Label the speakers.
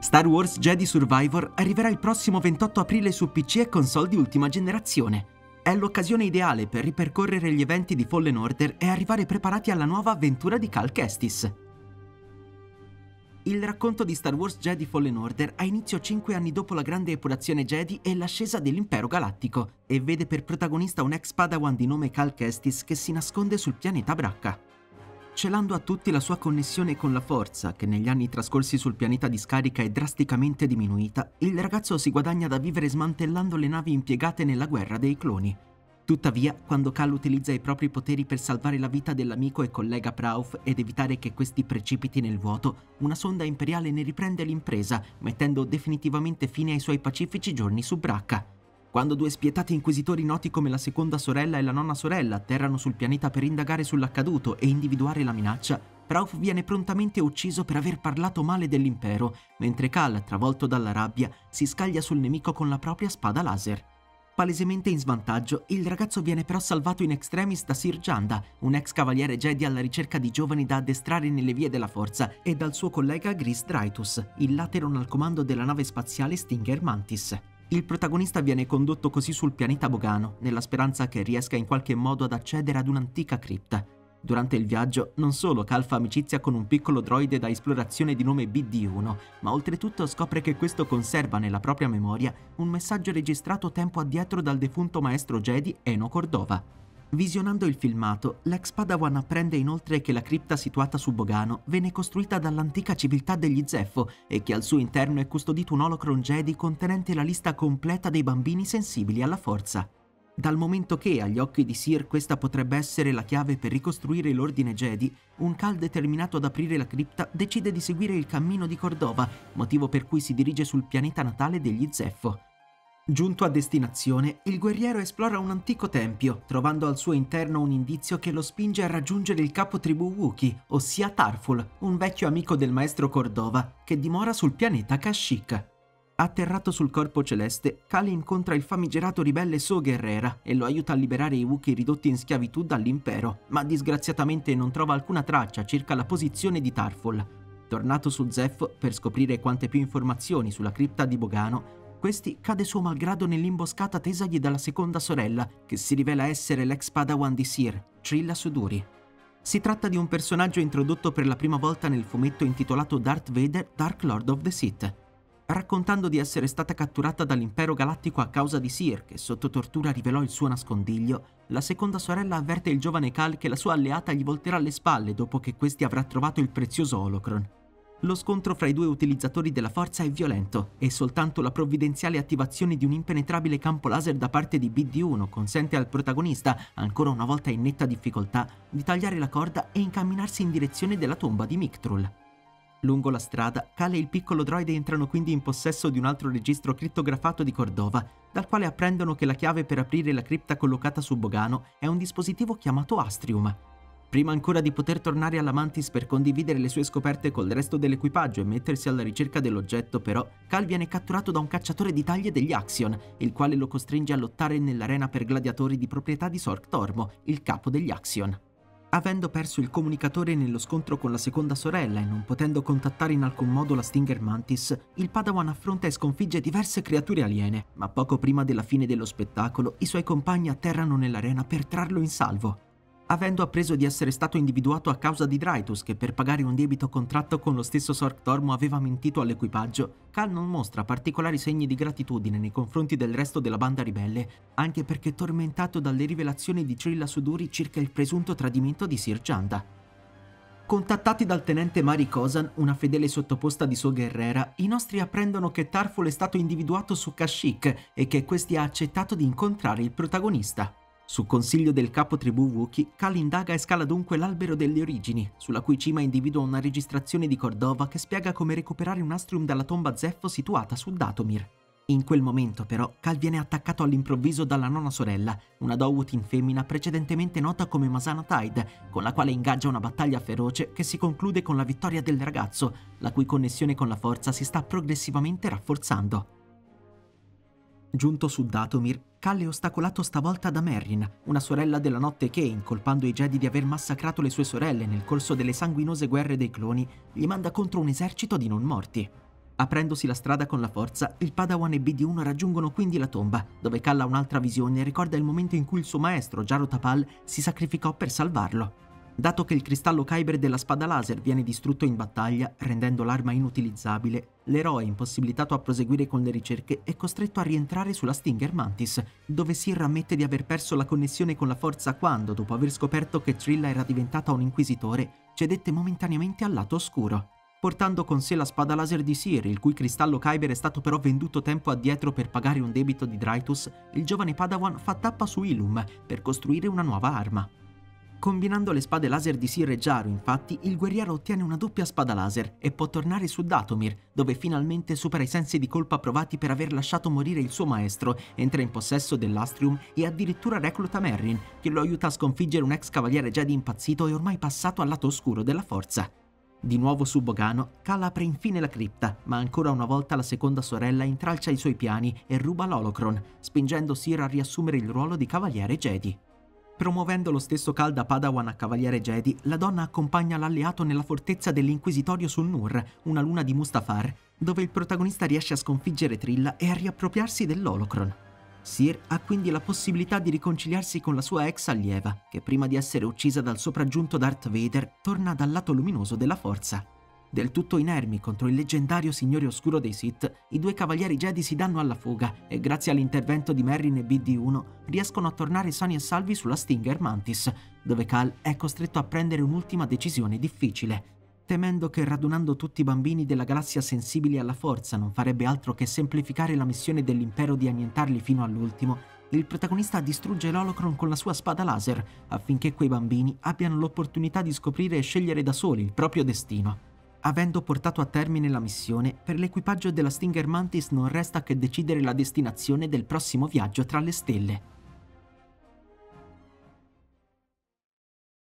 Speaker 1: Star Wars Jedi Survivor arriverà il prossimo 28 aprile su PC e console di ultima generazione. È l'occasione ideale per ripercorrere gli eventi di Fallen Order e arrivare preparati alla nuova avventura di Cal Kestis. Il racconto di Star Wars Jedi Fallen Order ha inizio cinque anni dopo la grande epurazione Jedi e l'ascesa dell'Impero Galattico e vede per protagonista un ex Padawan di nome Cal Kestis che si nasconde sul pianeta Bracca celando a tutti la sua connessione con la forza, che negli anni trascorsi sul pianeta di scarica è drasticamente diminuita, il ragazzo si guadagna da vivere smantellando le navi impiegate nella guerra dei cloni. Tuttavia, quando Cal utilizza i propri poteri per salvare la vita dell'amico e collega Prauf ed evitare che questi precipiti nel vuoto, una sonda imperiale ne riprende l'impresa, mettendo definitivamente fine ai suoi pacifici giorni su Bracca. Quando due spietati inquisitori noti come la seconda sorella e la nonna sorella atterrano sul pianeta per indagare sull'accaduto e individuare la minaccia, Prauf viene prontamente ucciso per aver parlato male dell'impero, mentre Cal, travolto dalla rabbia, si scaglia sul nemico con la propria spada laser. Palesemente in svantaggio, il ragazzo viene però salvato in extremis da Sir Janda, un ex cavaliere Jedi alla ricerca di giovani da addestrare nelle vie della forza, e dal suo collega Gris Draitus, il Lateron al comando della nave spaziale Stinger Mantis. Il protagonista viene condotto così sul pianeta Bogano, nella speranza che riesca in qualche modo ad accedere ad un'antica cripta. Durante il viaggio non solo Cal fa amicizia con un piccolo droide da esplorazione di nome BD-1, ma oltretutto scopre che questo conserva nella propria memoria un messaggio registrato tempo addietro dal defunto maestro Jedi Eno Cordova. Visionando il filmato, l'ex Padawan apprende inoltre che la cripta situata su Bogano venne costruita dall'antica civiltà degli Zeffo e che al suo interno è custodito un holocron Jedi contenente la lista completa dei bambini sensibili alla forza. Dal momento che, agli occhi di Sir, questa potrebbe essere la chiave per ricostruire l'ordine Jedi, un Cal determinato ad aprire la cripta decide di seguire il cammino di Cordova, motivo per cui si dirige sul pianeta natale degli Zeffo. Giunto a destinazione, il guerriero esplora un antico tempio, trovando al suo interno un indizio che lo spinge a raggiungere il capo tribù Wookie, ossia Tarful, un vecchio amico del maestro Cordova, che dimora sul pianeta Kashyyyk. Atterrato sul corpo celeste, Kali incontra il famigerato ribelle So Guerrera e lo aiuta a liberare i Wookiee ridotti in schiavitù dall'impero, ma disgraziatamente non trova alcuna traccia circa la posizione di Tarful. Tornato su Zeph per scoprire quante più informazioni sulla cripta di Bogano, questi cade suo malgrado nell'imboscata tesagli dalla seconda sorella, che si rivela essere l'ex padawan di Sir, Trilla Suduri. Si tratta di un personaggio introdotto per la prima volta nel fumetto intitolato Darth Vader Dark Lord of the Sith. Raccontando di essere stata catturata dall'impero galattico a causa di Sir, che sotto tortura rivelò il suo nascondiglio, la seconda sorella avverte il giovane Cal che la sua alleata gli volterà le spalle dopo che questi avrà trovato il prezioso holocron. Lo scontro fra i due utilizzatori della forza è violento e soltanto la provvidenziale attivazione di un impenetrabile campo laser da parte di BD-1 consente al protagonista, ancora una volta in netta difficoltà, di tagliare la corda e incamminarsi in direzione della tomba di Mictrul. Lungo la strada, Kale e il piccolo droide entrano quindi in possesso di un altro registro crittografato di Cordova, dal quale apprendono che la chiave per aprire la cripta collocata su Bogano è un dispositivo chiamato Astrium, Prima ancora di poter tornare alla Mantis per condividere le sue scoperte col resto dell'equipaggio e mettersi alla ricerca dell'oggetto, però, Cal viene catturato da un cacciatore di taglie degli Axion, il quale lo costringe a lottare nell'arena per gladiatori di proprietà di Sork Tormo, il capo degli Axion. Avendo perso il comunicatore nello scontro con la seconda sorella e non potendo contattare in alcun modo la Stinger Mantis, il Padawan affronta e sconfigge diverse creature aliene, ma poco prima della fine dello spettacolo i suoi compagni atterrano nell'arena per trarlo in salvo. Avendo appreso di essere stato individuato a causa di Draitus che per pagare un debito contratto con lo stesso Sork Tormo aveva mentito all'equipaggio, Cal non mostra particolari segni di gratitudine nei confronti del resto della banda ribelle, anche perché tormentato dalle rivelazioni di Trilla Suduri circa il presunto tradimento di Sir Janda. Contattati dal tenente Mari Kosan, una fedele sottoposta di So Guerrera, i nostri apprendono che Tarful è stato individuato su Kashyyyk e che questi ha accettato di incontrare il protagonista. Su consiglio del capo tribù Wookie, Cal indaga e scala dunque l'albero delle origini, sulla cui cima individua una registrazione di Cordova che spiega come recuperare un astrium dalla tomba Zeffo situata su Datomir. In quel momento, però, Cal viene attaccato all'improvviso dalla nonna sorella, una Dowutin femmina precedentemente nota come Masana Tide, con la quale ingaggia una battaglia feroce che si conclude con la vittoria del ragazzo, la cui connessione con la forza si sta progressivamente rafforzando. Giunto su Datomir, Cal è ostacolato stavolta da Merrin, una sorella della notte che, incolpando i Jedi di aver massacrato le sue sorelle nel corso delle sanguinose guerre dei cloni, gli manda contro un esercito di non morti. Aprendosi la strada con la forza, il Padawan e BD1 raggiungono quindi la tomba, dove Cal ha un'altra visione e ricorda il momento in cui il suo maestro, Jaro Tapal, si sacrificò per salvarlo. Dato che il cristallo Kyber della spada laser viene distrutto in battaglia, rendendo l'arma inutilizzabile, l'eroe, impossibilitato a proseguire con le ricerche, è costretto a rientrare sulla Stinger Mantis, dove Sir ammette di aver perso la connessione con la forza quando, dopo aver scoperto che Trilla era diventata un inquisitore, cedette momentaneamente al lato oscuro portando con sé la spada laser di Sir, il cui cristallo Kyber è stato però venduto tempo addietro per pagare un debito di Drytus, il giovane Padawan fa tappa su Ilum per costruire una nuova arma. Combinando le spade laser di Sir e Jaro, infatti, il guerriero ottiene una doppia spada laser e può tornare su Datomir, dove finalmente supera i sensi di colpa provati per aver lasciato morire il suo maestro, entra in possesso dell'Astrium e addirittura recluta Merrin, che lo aiuta a sconfiggere un ex cavaliere Jedi impazzito e ormai passato al lato oscuro della forza. Di nuovo su Bogano, Cal apre infine la cripta, ma ancora una volta la seconda sorella intralcia i suoi piani e ruba l'Holocron, spingendo Sir a riassumere il ruolo di cavaliere Jedi. Promuovendo lo stesso Cal da Padawan a Cavaliere Jedi, la donna accompagna l'alleato nella fortezza dell'Inquisitorio sul Nur, una luna di Mustafar, dove il protagonista riesce a sconfiggere Trilla e a riappropriarsi dell'Holocron. Sir ha quindi la possibilità di riconciliarsi con la sua ex allieva, che prima di essere uccisa dal sopraggiunto Darth Vader torna dal lato luminoso della forza. Del tutto inermi contro il leggendario Signore Oscuro dei Sith, i due cavalieri Jedi si danno alla fuga e grazie all'intervento di Merrin e BD-1 riescono a tornare sani e salvi sulla Stinger Mantis, dove Cal è costretto a prendere un'ultima decisione difficile. Temendo che radunando tutti i bambini della galassia sensibili alla forza non farebbe altro che semplificare la missione dell'impero di annientarli fino all'ultimo, il protagonista distrugge l'Holocron con la sua spada laser affinché quei bambini abbiano l'opportunità di scoprire e scegliere da soli il proprio destino. Avendo portato a termine la missione, per l'equipaggio della Stinger Mantis non resta che decidere la destinazione del prossimo viaggio tra le stelle.